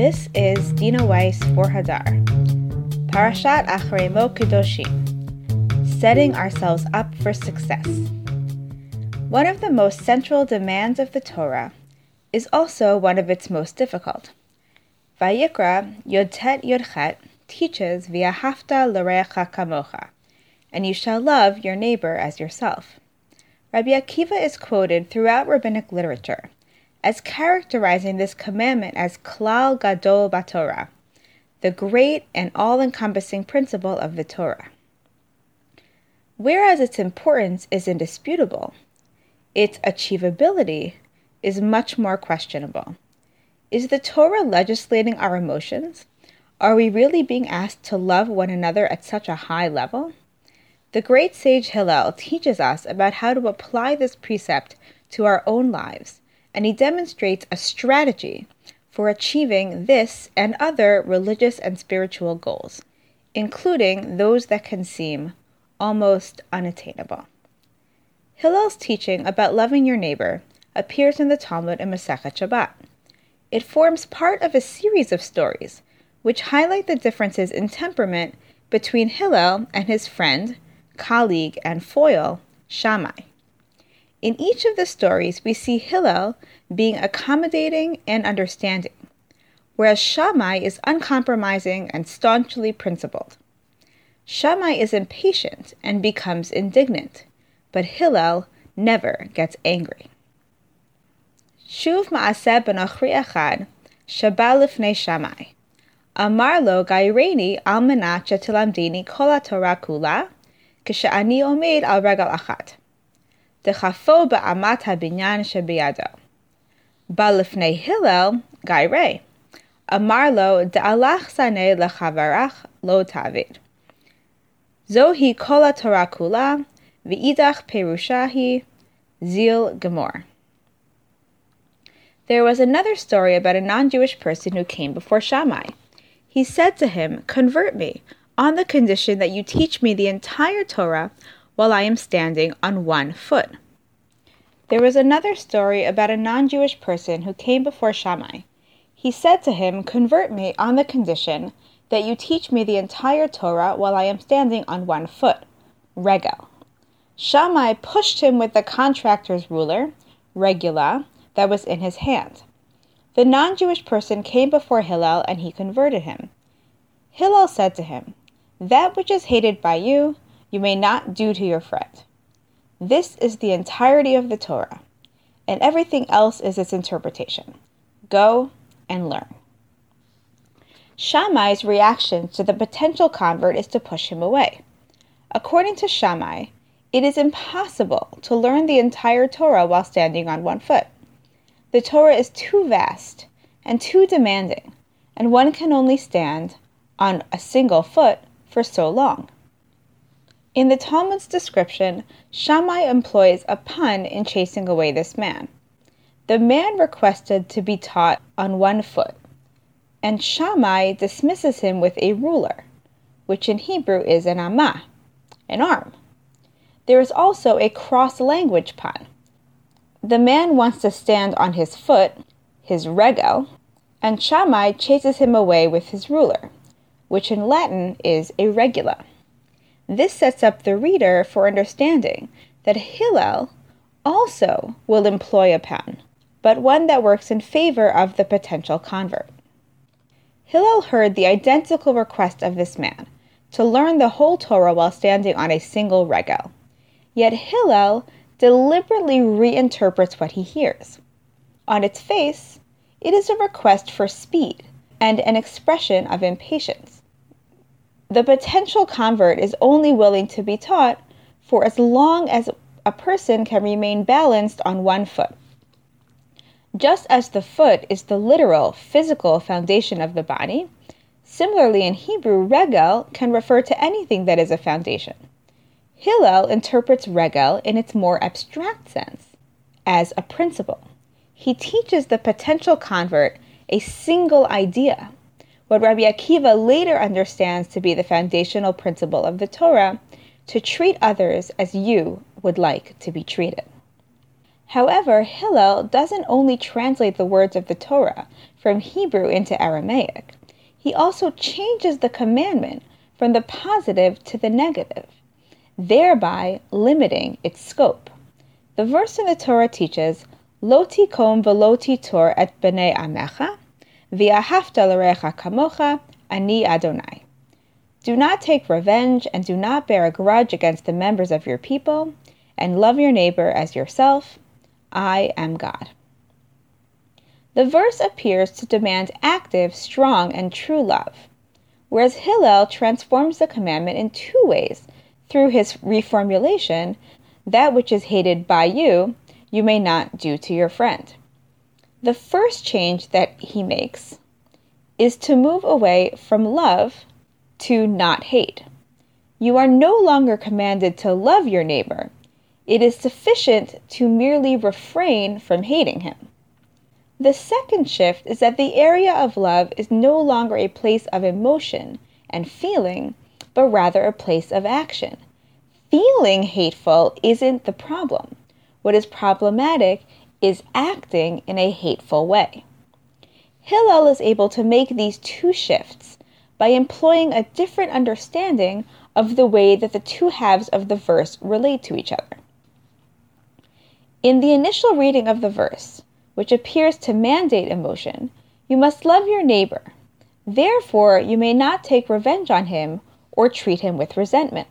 This is Dena Weiss for Hadar. Parashat Acharei Kedoshim. Setting ourselves up for success. One of the most central demands of the Torah is also one of its most difficult. Vayikra Yodtet Yodchet teaches V'ahavta l'reacha kamocha, and you shall love your neighbor as yourself. Rabbi Akiva is quoted throughout rabbinic literature as characterizing this commandment as klal gadol batorah, the great and all-encompassing principle of the Torah. Whereas its importance is indisputable, its achievability is much more questionable. Is the Torah legislating our emotions? Are we really being asked to love one another at such a high level? The great sage Hillel teaches us about how to apply this precept to our own lives, and he demonstrates a strategy for achieving this and other religious and spiritual goals, including those that can seem almost unattainable. Hillel's teaching about loving your neighbor appears in the Talmud in Masechet Shabbat. It forms part of a series of stories which highlight the differences in temperament between Hillel and his friend, colleague, and foil, Shammai. In each of the stories, we see Hillel being accommodating and understanding, whereas Shammai is uncompromising and staunchly principled. Shammai is impatient and becomes indignant, but Hillel never gets angry. Shuv ma'aseh ben Achri Echad, Shabbat lifnei Shammai. Amar lo gaireni al menat shetilamdini kol Torah kula, kishani omed al regal achat. Dechafo ba'amat habinyan shebiyado. Balifnei Hillel, Gaire. Amarlo lo de'alach saneh lechavarach lo tavid. Zohi kola Torah kula, ve'idach perushahi, zil gemor. There was another story about a non-Jewish person who came before Shammai. He said to him, Convert me, on the condition that you teach me the entire Torah while I am standing on one foot. There was another story about a non Jewish person who came before Shammai. He said to him, Convert me on the condition that you teach me the entire Torah while I am standing on one foot. Regel. Shammai pushed him with the contractor's ruler, regula, that was in his hand. The non Jewish person came before Hillel and he converted him. Hillel said to him, That which is hated by you, you may not do to your friend. This is the entirety of the Torah, and everything else is its interpretation. Go and learn. Shammai's reaction to the potential convert is to push him away. According to Shammai, it is impossible to learn the entire Torah while standing on one foot. The Torah is too vast and too demanding, and one can only stand on a single foot for so long. In the Talmud's description, Shammai employs a pun in chasing away this man. The man requested to be taught on one foot, and Shammai dismisses him with a ruler, which in Hebrew is an amah, an arm. There is also a cross language pun. The man wants to stand on his foot, his regel, and Shammai chases him away with his ruler, which in Latin is a regula. This sets up the reader for understanding that Hillel also will employ a pun, but one that works in favor of the potential convert. Hillel heard the identical request of this man to learn the whole Torah while standing on a single regel. Yet Hillel deliberately reinterprets what he hears. On its face, it is a request for speed and an expression of impatience the potential convert is only willing to be taught for as long as a person can remain balanced on one foot. Just as the foot is the literal, physical foundation of the body, similarly in Hebrew, regel can refer to anything that is a foundation. Hillel interprets regel in its more abstract sense, as a principle. He teaches the potential convert a single idea what Rabbi Akiva later understands to be the foundational principle of the Torah to treat others as you would like to be treated. However, Hillel doesn't only translate the words of the Torah from Hebrew into Aramaic, he also changes the commandment from the positive to the negative, thereby limiting its scope. The verse in the Torah teaches, Lo tikom v'lo titor et b'nei amecha, v'ahavta l'recha kamocha, ani Adonai. Do not take revenge and do not bear a grudge against the members of your people, and love your neighbor as yourself. I am God. The verse appears to demand active, strong, and true love, whereas Hillel transforms the commandment in two ways through his reformulation that which is hated by you, you may not do to your friend. The first change that he makes is to move away from love to not hate. You are no longer commanded to love your neighbor. It is sufficient to merely refrain from hating him. The second shift is that the area of love is no longer a place of emotion and feeling, but rather a place of action. Feeling hateful isn't the problem. What is problematic is acting in a hateful way. Hillel is able to make these two shifts by employing a different understanding of the way that the two halves of the verse relate to each other. In the initial reading of the verse, which appears to mandate emotion, you must love your neighbor. Therefore, you may not take revenge on him or treat him with resentment.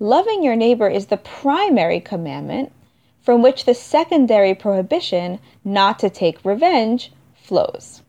Loving your neighbor is the primary commandment from which the secondary prohibition not to take revenge flows.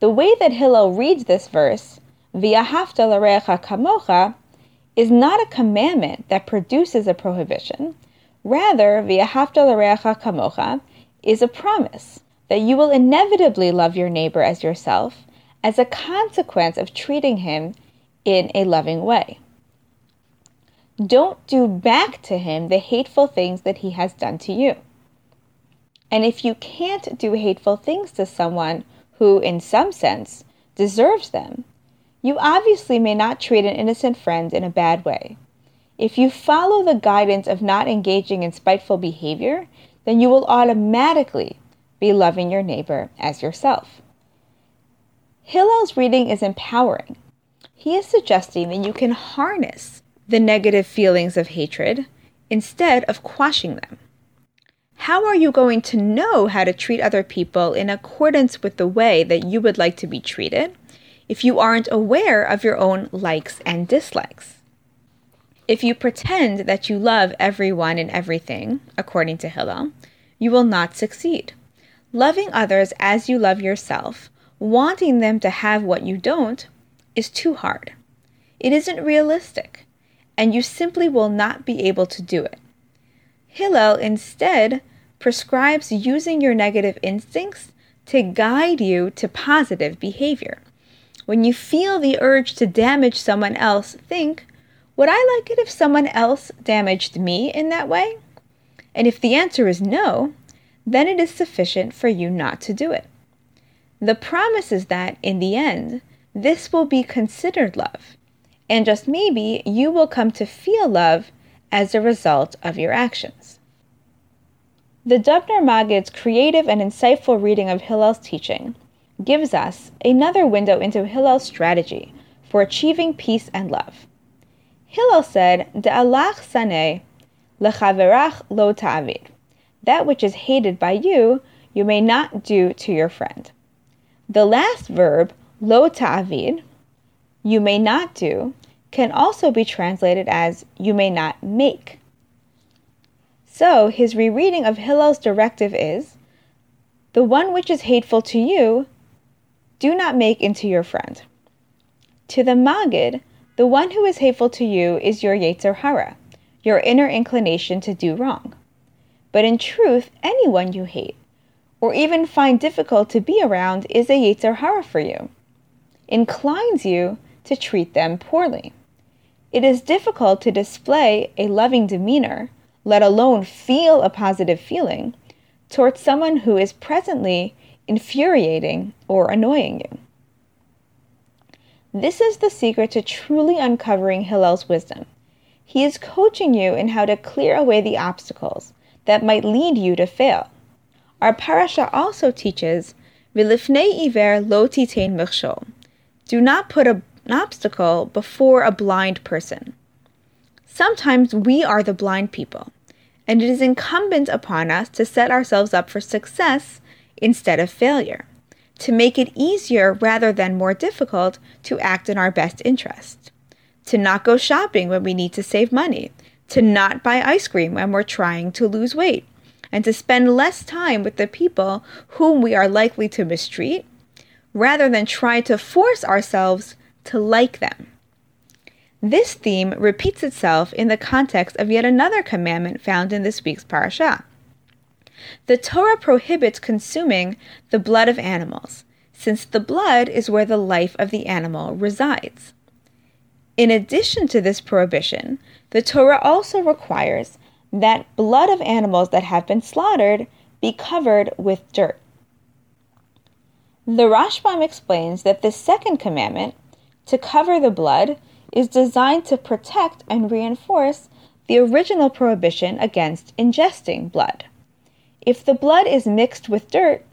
The way that Hillel reads this verse, V'ahavta l'recha kamocha, is not a commandment that produces a prohibition. Rather, V'ahavta l'recha kamocha is a promise that you will inevitably love your neighbor as yourself as a consequence of treating him in a loving way. Don't do back to him the hateful things that he has done to you. And if you can't do hateful things to someone who, in some sense, deserves them, you obviously may not treat an innocent friend in a bad way. If you follow the guidance of not engaging in spiteful behavior, then you will automatically be loving your neighbor as yourself. Hillel's reading is empowering. He is suggesting that you can harness the negative feelings of hatred instead of quashing them. How are you going to know how to treat other people in accordance with the way that you would like to be treated if you aren't aware of your own likes and dislikes? If you pretend that you love everyone and everything, according to Hillel, you will not succeed. Loving others as you love yourself, wanting them to have what you don't, is too hard. It isn't realistic, and you simply will not be able to do it. Hillel instead prescribes using your negative instincts to guide you to positive behavior. When you feel the urge to damage someone else, think, would I like it if someone else damaged me in that way? And if the answer is no, then it is sufficient for you not to do it. The promise is that, in the end, this will be considered love, and just maybe you will come to feel love as a result of your actions. The Dubner Maggid's creative and insightful reading of Hillel's teaching gives us another window into Hillel's strategy for achieving peace and love. Hillel said, De'alach saneh lechaverach lo ta'avid. That which is hated by you, you may not do to your friend. The last verb, lo ta'avid, you may not do, can also be translated as you may not make. So his rereading of Hillel's directive is the one which is hateful to you, do not make into your friend. To the Maggid, the one who is hateful to you is your Yetzer Hara, your inner inclination to do wrong. But in truth, anyone you hate, or even find difficult to be around, is a Yetzer Hara for you, inclines you to treat them poorly. It is difficult to display a loving demeanor, let alone feel a positive feeling, towards someone who is presently infuriating or annoying you. This is the secret to truly uncovering Hillel's wisdom. He is coaching you in how to clear away the obstacles that might lead you to fail. Our parasha also teaches, Vilifnei iver lo titain michshol. Do not put a, an obstacle before a blind person. Sometimes we are the blind people, and it is incumbent upon us to set ourselves up for success instead of failure, to make it easier rather than more difficult to act in our best interest, to not go shopping when we need to save money, to not buy ice cream when we're trying to lose weight, and to spend less time with the people whom we are likely to mistreat, rather than try to force ourselves to like them. This theme repeats itself in the context of yet another commandment found in this week's parasha. The Torah prohibits consuming the blood of animals, since the blood is where the life of the animal resides. In addition to this prohibition, the Torah also requires that blood of animals that have been slaughtered be covered with dirt. The Rashbam explains that the second commandment, to cover the blood, is designed to protect and reinforce the original prohibition against ingesting blood. If the blood is mixed with dirt,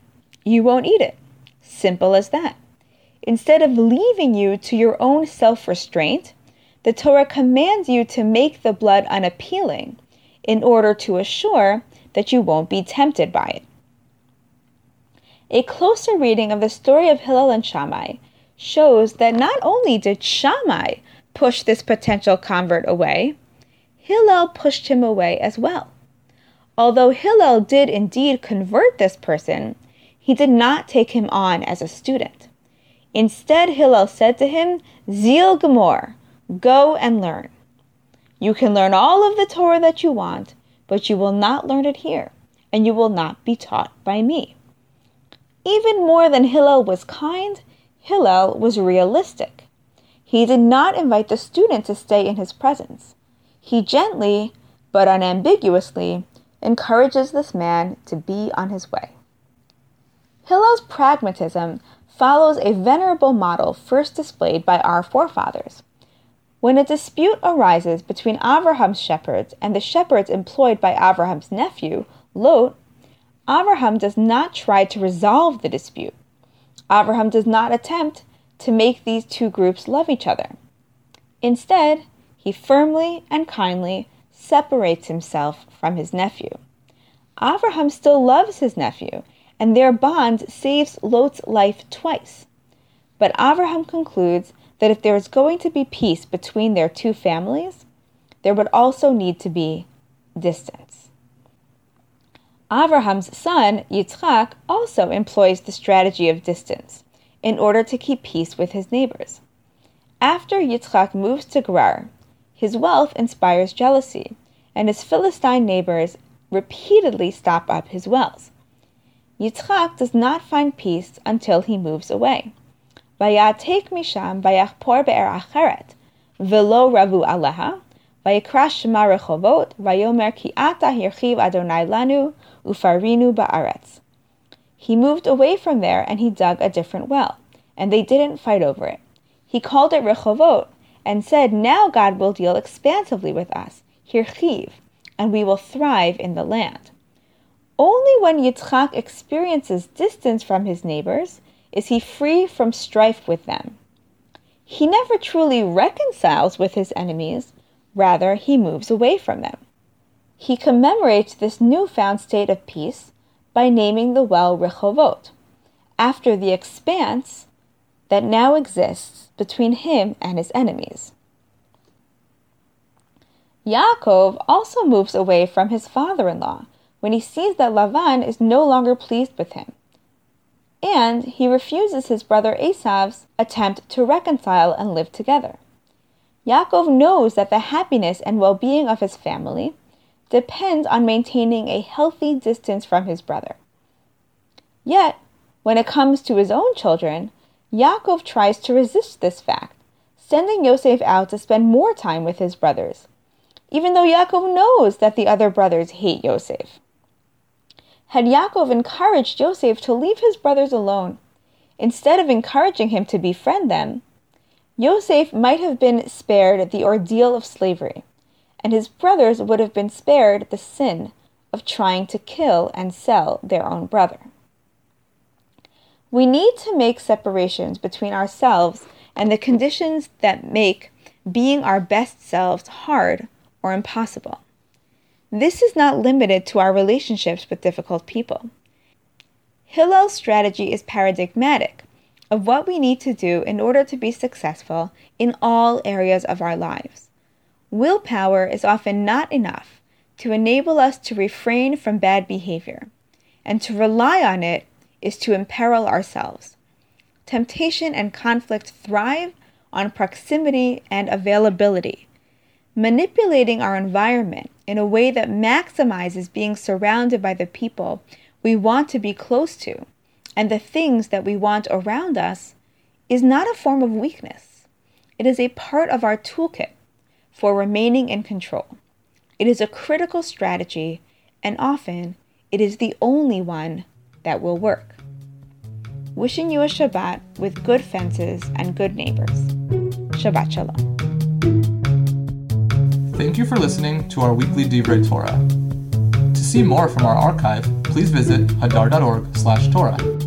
you won't eat it. Simple as that. Instead of leaving you to your own self restraint, the Torah commands you to make the blood unappealing in order to assure that you won't be tempted by it. A closer reading of the story of Hillel and Shammai shows that not only did Shammai push this potential convert away, Hillel pushed him away as well. Although Hillel did indeed convert this person, he did not take him on as a student. Instead, Hillel said to him, Zil Gemor, go and learn. You can learn all of the Torah that you want, but you will not learn it here, and you will not be taught by me. Even more than Hillel was kind, Hillel was realistic. He did not invite the student to stay in his presence. He gently, but unambiguously, encourages this man to be on his way. Hillel's pragmatism follows a venerable model first displayed by our forefathers. When a dispute arises between Abraham's shepherds and the shepherds employed by Abraham's nephew, Lot, Abraham does not try to resolve the dispute. Abraham does not attempt to make these two groups love each other. Instead, he firmly and kindly separates himself from his nephew. Abraham still loves his nephew, and their bond saves Lot's life twice. But Abraham concludes that if there is going to be peace between their two families, there would also need to be distance. Abraham's son, Yitzchak, also employs the strategy of distance in order to keep peace with his neighbors. After Yitzchak moves to Gerar, his wealth inspires jealousy, and his Philistine neighbors repeatedly stop up his wells. Yitzchak does not find peace until he moves away. Vayatek misham vayachpor be'er acheret, velo ravu aleha, vayikra shema rechovot, vayomer ki ata hirchiv Adonai lanu, ufarinu ba'aretz. He moved away from there and he dug a different well, and they didn't fight over it. He called it Rechovot and said, Now God will deal expansively with us, Hirchiv, and we will thrive in the land. Only when Yitzchak experiences distance from his neighbors is he free from strife with them. He never truly reconciles with his enemies, rather, he moves away from them. He commemorates this newfound state of peace by naming the well Rechovot, after the expanse that now exists between him and his enemies. Yaakov also moves away from his father in law when he sees that Lavan is no longer pleased with him. And he refuses his brother Esav's attempt to reconcile and live together. Yaakov knows that the happiness and well being of his family depends on maintaining a healthy distance from his brother. Yet, when it comes to his own children, Yaakov tries to resist this fact, sending Yosef out to spend more time with his brothers, even though Yaakov knows that the other brothers hate Yosef. Had Yaakov encouraged Yosef to leave his brothers alone, instead of encouraging him to befriend them, Yosef might have been spared the ordeal of slavery and his brothers would have been spared the sin of trying to kill and sell their own brother. We need to make separations between ourselves and the conditions that make being our best selves hard or impossible. This is not limited to our relationships with difficult people. Hillel's strategy is paradigmatic of what we need to do in order to be successful in all areas of our lives. Willpower is often not enough to enable us to refrain from bad behavior, and to rely on it is to imperil ourselves. Temptation and conflict thrive on proximity and availability. Manipulating our environment in a way that maximizes being surrounded by the people we want to be close to and the things that we want around us is not a form of weakness. It is a part of our toolkit for remaining in control. It is a critical strategy, and often it is the only one that will work. Wishing you a Shabbat with good fences and good neighbors. Shabbat Shalom. Thank you for listening to our weekly Divrei Torah. To see more from our archive, please visit hadar.org/torah.